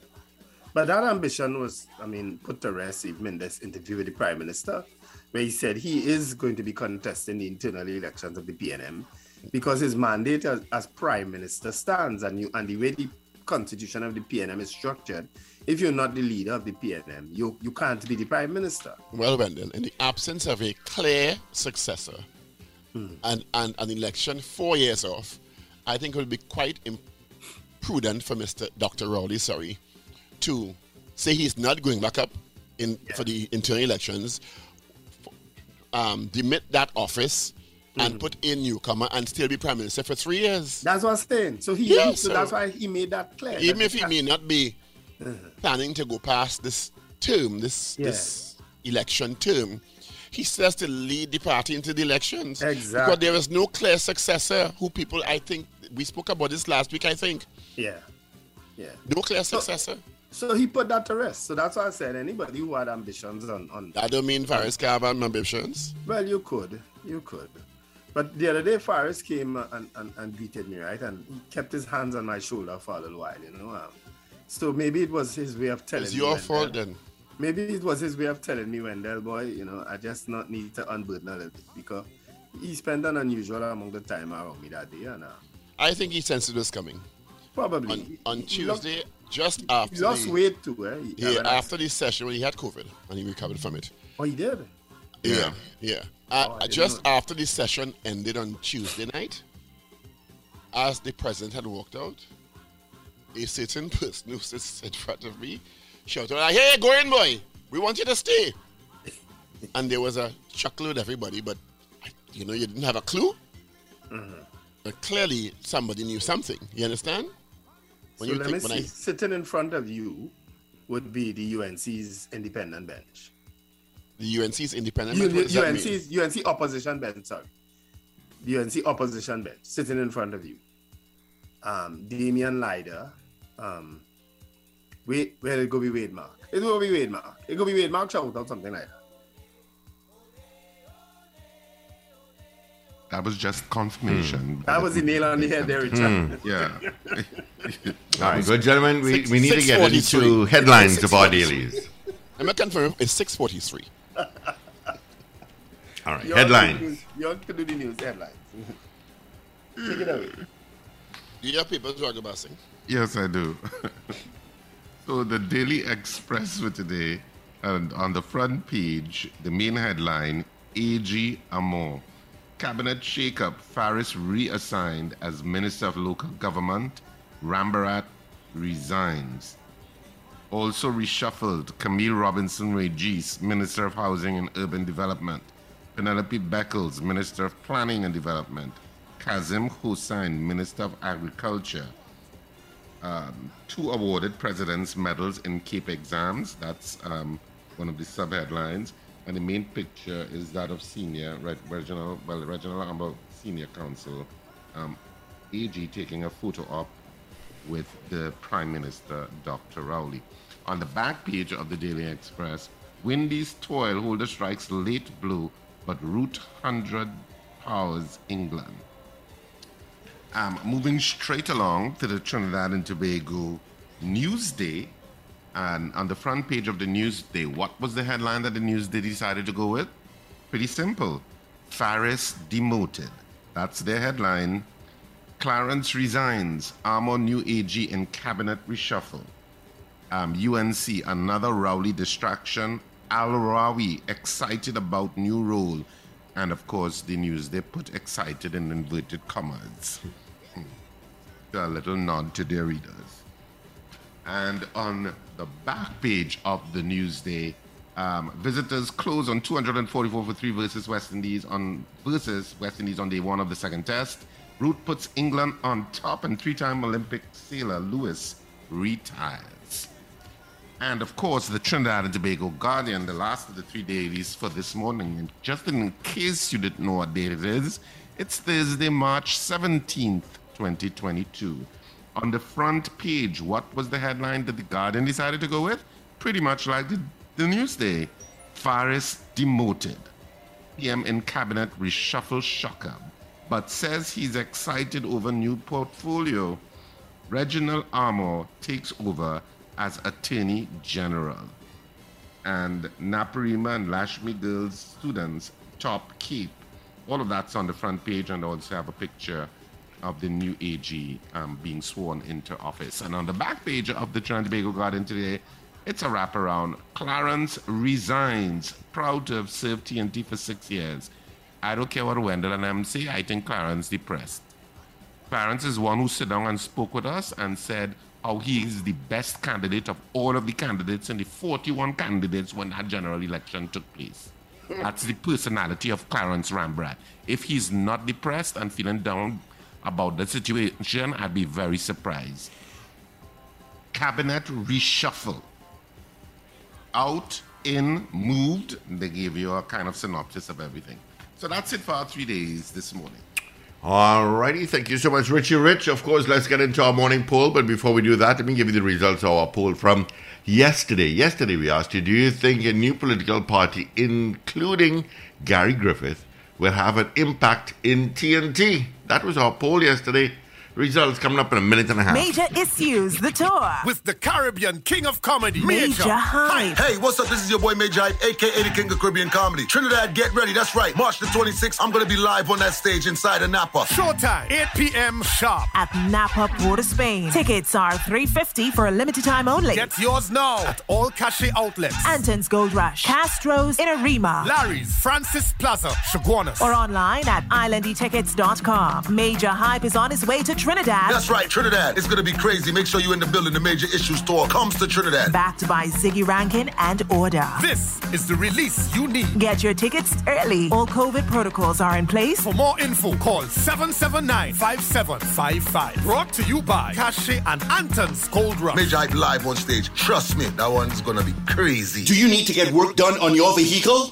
But that ambition was, I mean, put to rest even in this interview with the Prime Minister, where he said he is going to be contesting the internal elections of the PNM because his mandate as, as Prime Minister stands and you and the way the constitution of the PNM is structured, if you're not the leader of the PNM, you, you can't be the Prime Minister. Well, Wendell, in the absence of a clear successor hmm. and, and an election four years off, I think it would be quite imprudent for Mr. Dr. Rowley, sorry, to say he's not going back up in for the internal elections, um, demit that office, and put in newcomer and still be prime minister for three years. That's what I'm saying. So he Yeah, so, so- that's why he made that clear. Even if he may not be planning to go past this term, this Yeah. this election term, he says to lead the party into the elections. Exactly. Because there is no clear successor who people, I think, we spoke about this last week, I think. Yeah. Yeah. No clear successor. So he put that to rest. So that's why I said anybody who had ambitions on, on I don't mean Faris Carver and ambitions. well, you could. You could. But the other day, Faris came and, and, and greeted me, right? And he kept his hands on my shoulder for a little while, you know. Um, so maybe it was his way of telling It's me. your fault then. Maybe it was his way of telling me, Wendell, boy, you know, I just not need to unburden a little bit because he spent an unusual amount of time around me that day, and uh, I think he sensed it was coming. probably On, on Tuesday, just He after lost the, weight too, eh? He- yeah, when I- after the session when he had COVID and he recovered from it. Oh, he did. Yeah, yeah. Uh, Oh, I didn't just know. after the session ended on Tuesday night, as the president had walked out, a certain person who sits in front of me shouted, out, "Hey, go in, boy! We want you to stay." and there was a chuckle with everybody, but you know, you didn't have a clue. Mm-hmm. But clearly, somebody knew something. You understand? When so let me think when see. I Sitting in front of you would be the UNC's independent bench. the UNC's independent, U- what does that mean? UNC's, UNC opposition bench, sorry. The UNC opposition bench sitting in front of you. Um, Damian Lyder. Um, wait, well, it go be Wade Mark. It go be Wade Mark. It go be Wade Mark shout out something like that. That was just confirmation. Hmm. That was the nail on the head there, Richard. Hmm. <laughs> Yeah. <laughs> All right, good gentlemen. We, Six- we need to get into headlines of our 643. dailies. I'm not confirm. It's 6:43. <laughs> All right, You all can do- headlines. You all can do the news headlines. Take it away. Do you have people talking about sing? Yes, I do. so the Daily Express for today, and on the front page, the main headline: AG Armour, cabinet shakeup. Faris reassigned as Minister of Local Government. Rambharat resigns. Also reshuffled: Camille Robinson Regis, Minister of Housing and Urban Development. Penelope Beckles, Minister of Planning and Development. Kazim Hosein, Minister of Agriculture um, two awarded President's Medals in Cape Exams. That's um, one of the sub-headlines. And the main picture is that of senior, Reg- regional, well, regional Amber Senior Counsel, um, AG taking a photo op with the Prime Minister, Dr. Rowley. On the back page of the Daily Express, Windies' toil holder strikes late blue, but root 100 powers England. Um, moving straight along to the Trinidad and Tobago Newsday, and on the front page of the Newsday, what was the headline that the Newsday decided to go with? Pretty simple. Faris demoted. That's their headline. Clarence resigns. Armour new AG in cabinet reshuffle. Um, UNC, another Rowley distraction. Al Rawi excited about new role. And of course, the news they put excited in inverted commas. a little nod to their readers. And on the back page of the Newsday, um, visitors close on 244 for three versus West Indies on versus West Indies on day one of the second test. Root puts England on top, and three-time Olympic sailor Lewis retires. And of course, the Trinidad and Tobago Guardian, the last of the three dailies for this morning. And just in case you didn't know what day it is, it's Thursday, March 17th, 2022. On the front page, what was the headline that the Guardian decided to go with? Pretty much like the, the Newsday. Faris demoted. PM in cabinet reshuffle shocker, but says he's excited over new portfolio. Reginald Armour takes over as Attorney General. And Naparima and Lakshmi Girls students top Cape. All of that's on the front page, and I also have a picture of the new AG um, being sworn into office. And on the back page of the Trinidad Tobago Guardian today, it's a wraparound. Clarence resigns, proud to have served TNT for six years. I don't care what Wendell and them say, I think Clarence depressed. Clarence is one who sat down and spoke with us and said how he is the best candidate of all of the candidates and the 41 candidates when that general election took place. <laughs> That's the personality of Clarence Rambharat. If he's not depressed and feeling down about the situation, I'd be very surprised. Cabinet reshuffle. Out, in, moved. They gave you a kind of synopsis of everything. So that's it for our three days this morning. Alrighty, thank you so much, Richie Rich. Of course, let's get into our morning poll. But before we do that, let me give you the results of our poll from yesterday. Yesterday, we asked you, do you think a new political party, including Gary Griffith, will have an impact in TNT? That was our poll yesterday. Results coming up in a minute and a half. Major issues, the tour. With the Caribbean King of Comedy, Major Hype. Hey, what's up? This is your boy Major Hype, aka the King of Caribbean Comedy. Trinidad, get ready. That's right. March the 26th, I'm going to be live on that stage inside of Napa. Showtime, 8 p.m. sharp. At Napa, Port of Spain. Tickets are 350 for a limited time only. Get yours now at all cachet outlets. Anton's Gold Rush, Castro's in Arima. Larry's, Francis Plaza, Chaguanas. Or online at islandetickets.com. Major Hype is on his way to Trinidad. That's right, Trinidad. It's going to be crazy. Make sure you're in the building. The Major Issues Tour comes to Trinidad. Backed by Ziggy Rankin and Order. This is the release you need. Get your tickets early. All COVID protocols are in place. For more info, call 779-5755. Brought to you by Cache and Anton's Gold Rush. Major Hype live on stage. Trust me, that one's going to be crazy. Do you need to get work done on your vehicle?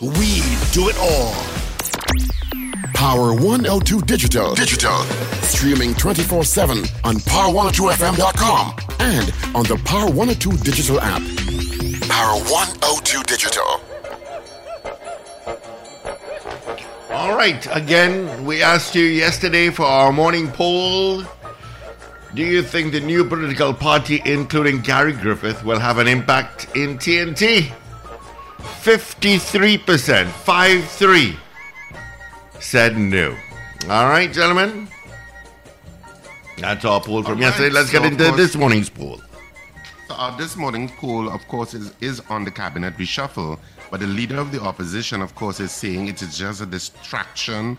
We do it all. Power 102 Digital. Digital. Streaming 24 7 on Power102FM.com and on the Power 102 Digital app. Power 102 Digital. All right, again, we asked you yesterday for our morning poll. Do you think the new political party, including Gary Griffith, will have an impact in TNT? 53%, 5 3, said no. All right, gentlemen. That's our poll from All right, yesterday. Let's so get into course- this morning's poll. So, uh, this morning's poll, of course, is, is on the cabinet reshuffle, but the leader of the opposition, of course, is saying it is just a distraction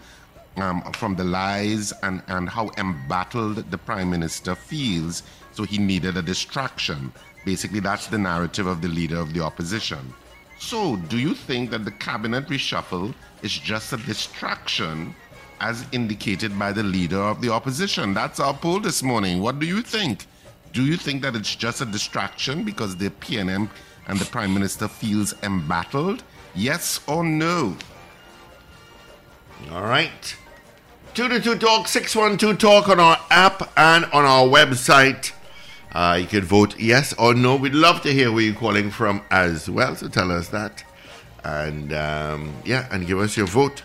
um, from the lies and, and how embattled the prime minister feels. So he needed a distraction. Basically, that's the narrative of the leader of the opposition. So, do you think that the cabinet reshuffle is just a distraction as indicated by the leader of the opposition? That's our poll this morning. What do you think? Do you think that it's just a distraction because the PNM and the Prime Minister feels embattled? Yes or no? All right. 222 Talk, 612 Talk on our app and on our website. Uh, you can vote yes or no. We'd love to hear where you're calling from as well, so tell us that. And um, yeah, and give us your vote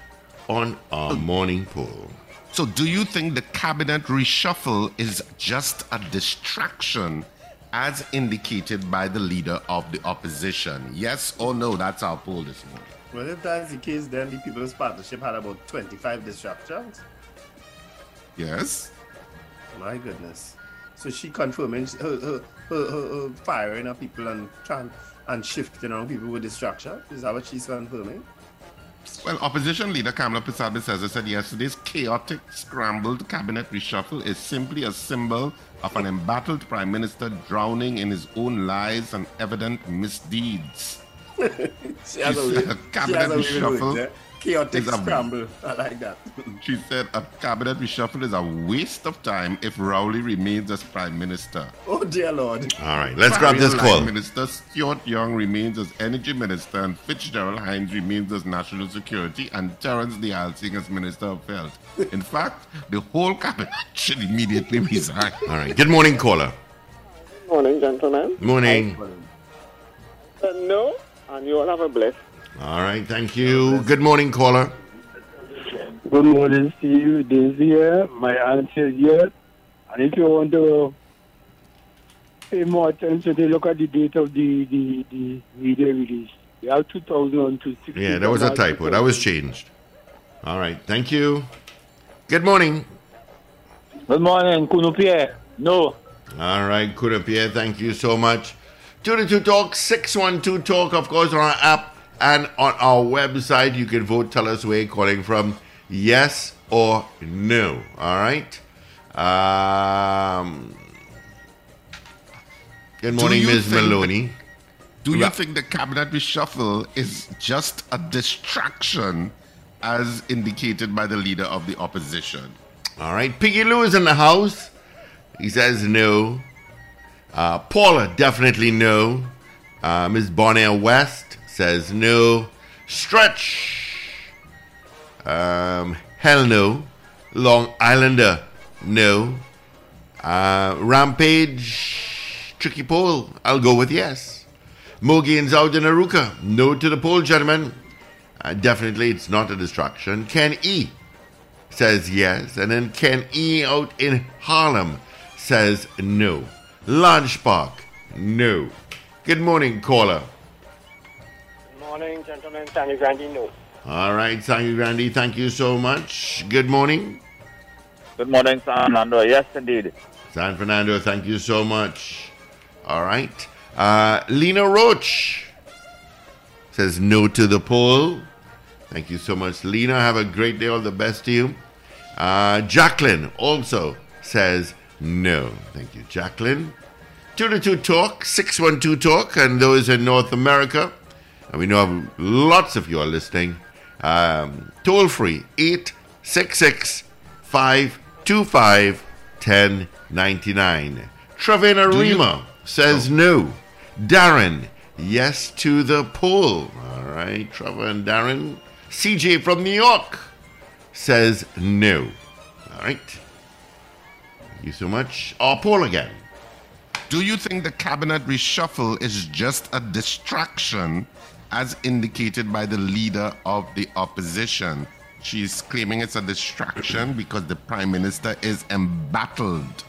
on our morning poll. So, do you think the cabinet reshuffle is just a distraction as indicated by the leader of the opposition? Yes or no? That's our poll this morning. Well, if that's the case, then the People's Partnership had about 25 distractions. Yes. My goodness. So she confirming her, her, her, her, her firing of people and trying and shifting around people with distraction. Is that what she's confirming? Well, opposition leader Kamla Persad-Bissessar said yesterday's chaotic, scrambled cabinet reshuffle is simply a symbol of an embattled prime minister drowning in his own lies and evident misdeeds. <laughs> she has said she cabinet has a way with reshuffle? Chaotic a- scramble. I like that. <laughs> She said a cabinet reshuffle is a waste of time if Rowley remains as prime minister. Oh dear Lord. All right, let's grab this Barrier call. Line Minister Stuart Young remains as energy minister, and Fitzgerald Hinds remains as national security, and Terrence Deyalsingh as minister of health. In <laughs> fact, the whole cabinet should immediately resign. All right, good morning, caller. Good Morning, gentlemen. Morning. Uh, no, and you all have a blessed. All right, thank you. Good morning, caller. Good morning, Steve. This here, my answer here. And if you want to pay more attention, to look at the date of the, the, the media release. We have 2002. Yeah, that was a typo. That was changed. All right, thank you. Good morning. Good morning, Cunupia. No. All right, Cunupia, thank you so much. 22 Talk, 612 Talk, of course, on our app and on our website. You can vote, tell us where you're calling from, yes or no. All right? Um, good morning, Ms. think- Maloney. Do you think the cabinet reshuffle is just a distraction as indicated by the leader of the opposition? All right, Piggy Lou is in the house. He says no. Uh, Paula, definitely no. Uh, Ms. Bonaire West says no. Stretch, um, hell no. Long Islander, no. Uh, Rampage, Tricky Pole, I'll go with yes. Mogians out in Arouca, no to the poll, gentlemen. Uh, definitely, it's not a distraction. Ken E says yes. And then Ken E out in Harlem says no. Lunch Park, no. Good morning, caller. Good morning, gentlemen. Sandy Grandy, no. All right, thank you, Randy. Thank you so much. Good morning. Good morning, San Fernando. Yes, indeed. San Fernando, thank you so much. All right. Uh, Lena Roach says no to the poll. Thank you so much, Lena. Have a great day. All the best to you. Uh, Jacqueline also says no. Thank you, Jacqueline. 222 Talk, 612 Talk, and those in North America, and we know lots of you are listening, um, toll free 866 525 1099. Trevina Do you- Rima says no. Darren, yes to the poll. All right, Trevor and Darren. CJ from New York says no. All right. Thank you so much. Our poll again. Do you think the cabinet reshuffle is just a distraction as indicated by the leader of the opposition? She's claiming it's a distraction because the prime minister is embattled.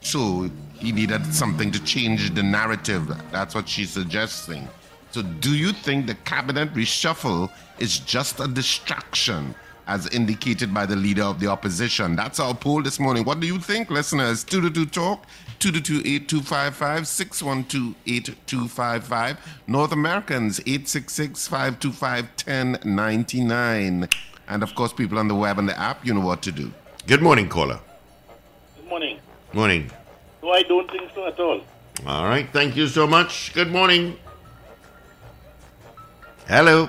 So he needed something to change the narrative. That's what she's suggesting. So do you think the cabinet reshuffle is just a distraction as indicated by the leader of the opposition? That's our poll this morning. What do you think, listeners? 222 Talk, 222-8255, 612-8255. North Americans, 866-525-1099. And of course, people on the web and the app, you know what to do. Good morning, caller. Good morning. Morning. No, I don't think so at all. All right. Thank you so much. Good morning. Hello.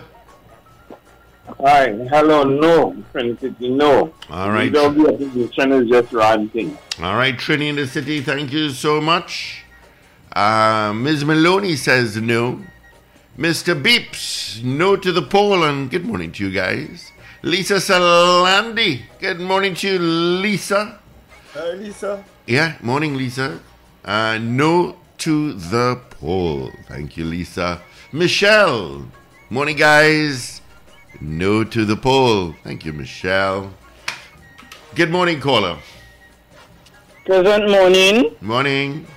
Hi, hello, no, Trinity, no. All right. Leader of the opposition is just ranting. All right, Trini in the city, thank you so much. Uh, Ms. Maloney says no. Mr. Beeps, no to the poll, and good morning to you guys. Lisa Salandi, good morning to you, Lisa. Hi, Lisa. Yeah, morning, Lisa. Uh, no to the poll. Thank you, Lisa. Michelle, morning, guys. No to the poll. Thank you, Michelle. Good morning, caller. Present morning. Morning.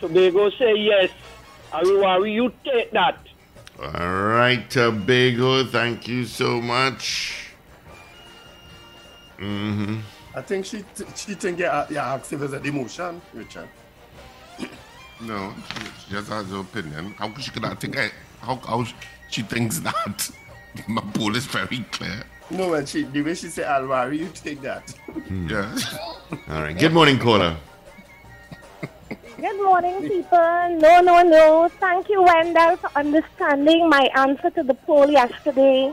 Tobago say yes. Al-Rawi, you take that. All right, Tobago, thank you so much. Mm-hmm. I think she t- she think yeah, yeah, ask if it's a demotion, Richard. No, she just has her opinion. How could she cannot think I, how, how she thinks that? <laughs> My poll is very clear. No, when she the way she say Al-Rawi, you take that. Hmm. <laughs> Yeah. All right. Good morning, caller. Good morning, people. No, no, no. Thank you, Wendell, for understanding my answer to the poll yesterday.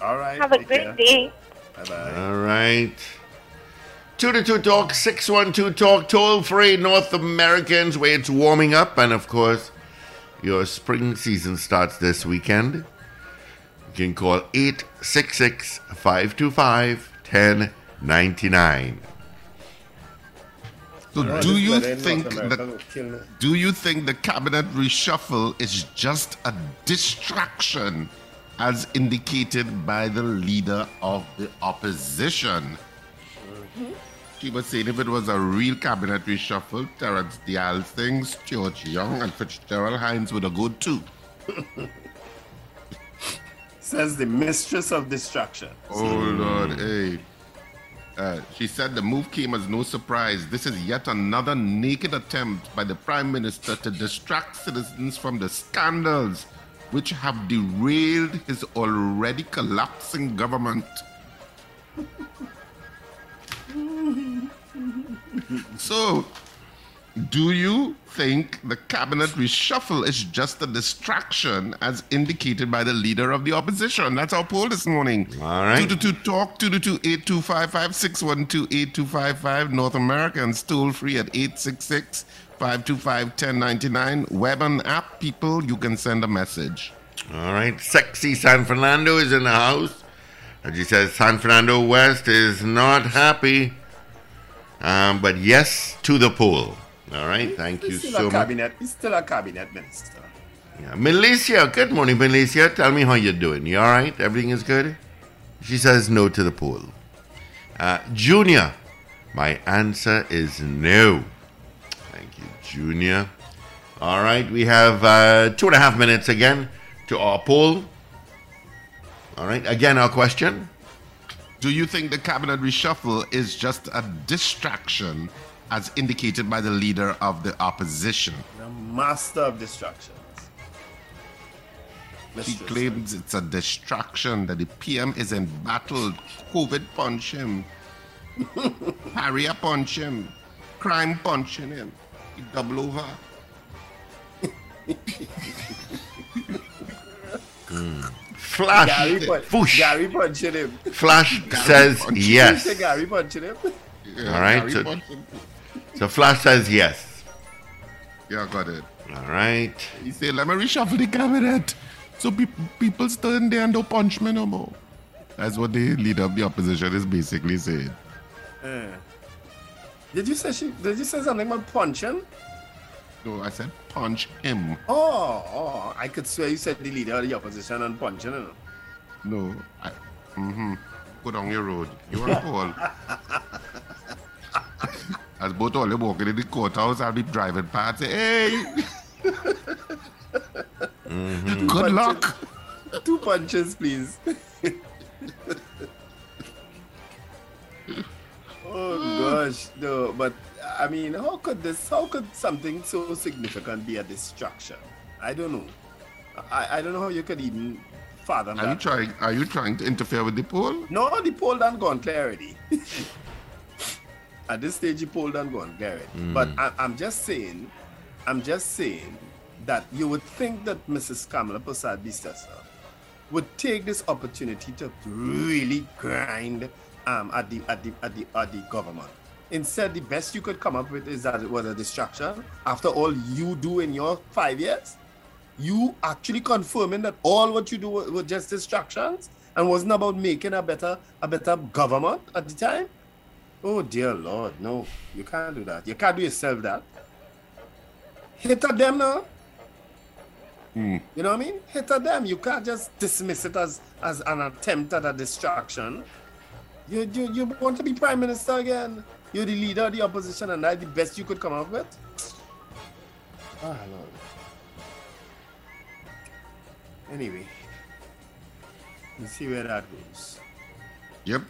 All right. Have a great care. day. Bye bye. All right. 2 to 2 Talk, 612 Talk, toll free North Americans, where it's warming up. And of course, your spring season starts this weekend. You can call 866 525 1099. So Alright. do you think North America the will kill me. do you think the cabinet reshuffle is just a distraction as indicated by the leader of the opposition? Mm-hmm. She was saying if it was a real cabinet reshuffle, Terrence Deyalsingh, George Young and Fitzgerald Hinds would have good too. <laughs> Says the mistress of destruction. Oh Lord, hey. Uh, she said the move came as no surprise. This is yet another naked attempt by the Prime Minister to distract citizens from the scandals which have derailed his already collapsing government. <laughs> So, do you think the cabinet reshuffle is just a distraction as indicated by the leader of the opposition? That's our poll this morning. All right. 222 Talk, 222 8255 612 8255. North Americans toll free at 866 525 1099. Web and app people, you can send a message. All right. Sexy San Fernando is in the house. And she says San Fernando West is not happy. Um, but yes to the poll. All right. Thank you still so much. cabinet. He's still a cabinet minister. Yeah. Milicia, good morning, Milicia. Tell me how you're doing. You all right? Everything is good? She says no to the poll. Uh, Junior, my answer is no. Thank you, Junior. All right, we have uh, two and a half minutes again to our poll. All right, again, our question. Do you think the cabinet reshuffle is just a distraction as indicated by the leader of the opposition? The master of distractions. He claims it's a distraction that the PM is embattled. COVID punch him. <laughs> Harrier punch him. Crime punching him. He double over. Flash. Gary, pun- Foosh. Gary punching him. Flash Gary says punching him. yes. You Gary punching him. All right. So, so Flash says yes. Yeah, got it. All right. He said, let me reshuffle the cabinet. So pe- people stand there and don't punch me no more. That's what the leader of the opposition is basically saying. Uh, did you say she? Did you say something about punching? No, I said punch him. Oh, oh, I could swear you said the leader of the opposition and punching him. No, I. Mm-hmm. Go down your road. You are <laughs> Paul. <laughs> As both all you walking in the courthouse, I'll be driving past. Say, hey, Mm-hmm. good Punches. luck. Two punches, please. oh gosh, no, but I mean, how could this? How could something so significant be a distraction? I don't know. I, I don't know how you could even fathom Are you trying? Are you trying to interfere with the poll? No, the poll done gone clear already. <laughs> At this stage, the pulled done gone already. Mm. But I, I'm just saying, I'm just saying that you would think that Mrs. Kamla Persad-Bissessar would take this opportunity to really grind um, at the at the at the at the government. Instead, the best you could come up with is that it was a distraction. After all you do in your five years, you actually confirming that all what you do were, were just distractions and wasn't about making a better a better government at the time. Oh dear Lord, no, you can't do that. You can't do yourself that. Hit at them now. Hmm. You know what I mean? Hit at them. You can't just dismiss it as as an attempt at a distraction. You you, you want to be prime minister again? You're the leader of the opposition, and that's the best you could come up with. Ah, Lord. Anyway, let's see where that goes. Yep.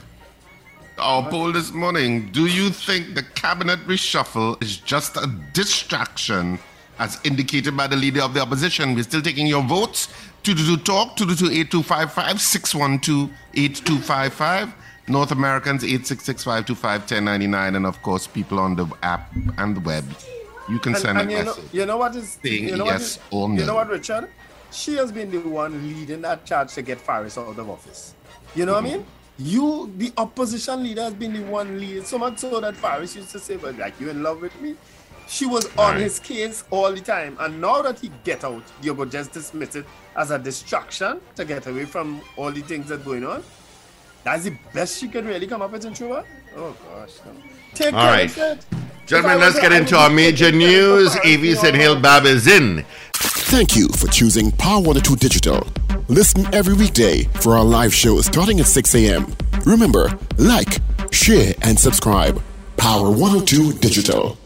Our poll this morning Do you think the cabinet reshuffle is just a distraction, as indicated by the leader of the opposition? We're still taking your votes. 222 Talk, 222 8255, 612 8255. North Americans, 866 525 1099. And of course, people on the app and the web. You can And- send and a you know, message. you know what is saying you know yes is- or You know what, Richard? She has been the one leading that charge to get Faris out of office. You know what I mm-hmm. mean? You, the opposition leader, has been the one leading. So much so that Faris used to say, "Well, like you in love with me." She was on Right. his case all the time, and now that he get out, you go just dismiss it as a distraction to get away from all the things that going on. That's the best she can really come up with in Truman. Oh gosh, no. Take All care, right. Gentlemen, let's get into our major news. On Hill Bab is in. Thank you for choosing Power 102 Digital. Listen every weekday for our live show starting at 6 a.m. Remember, like, share, and subscribe. Power 102 Digital.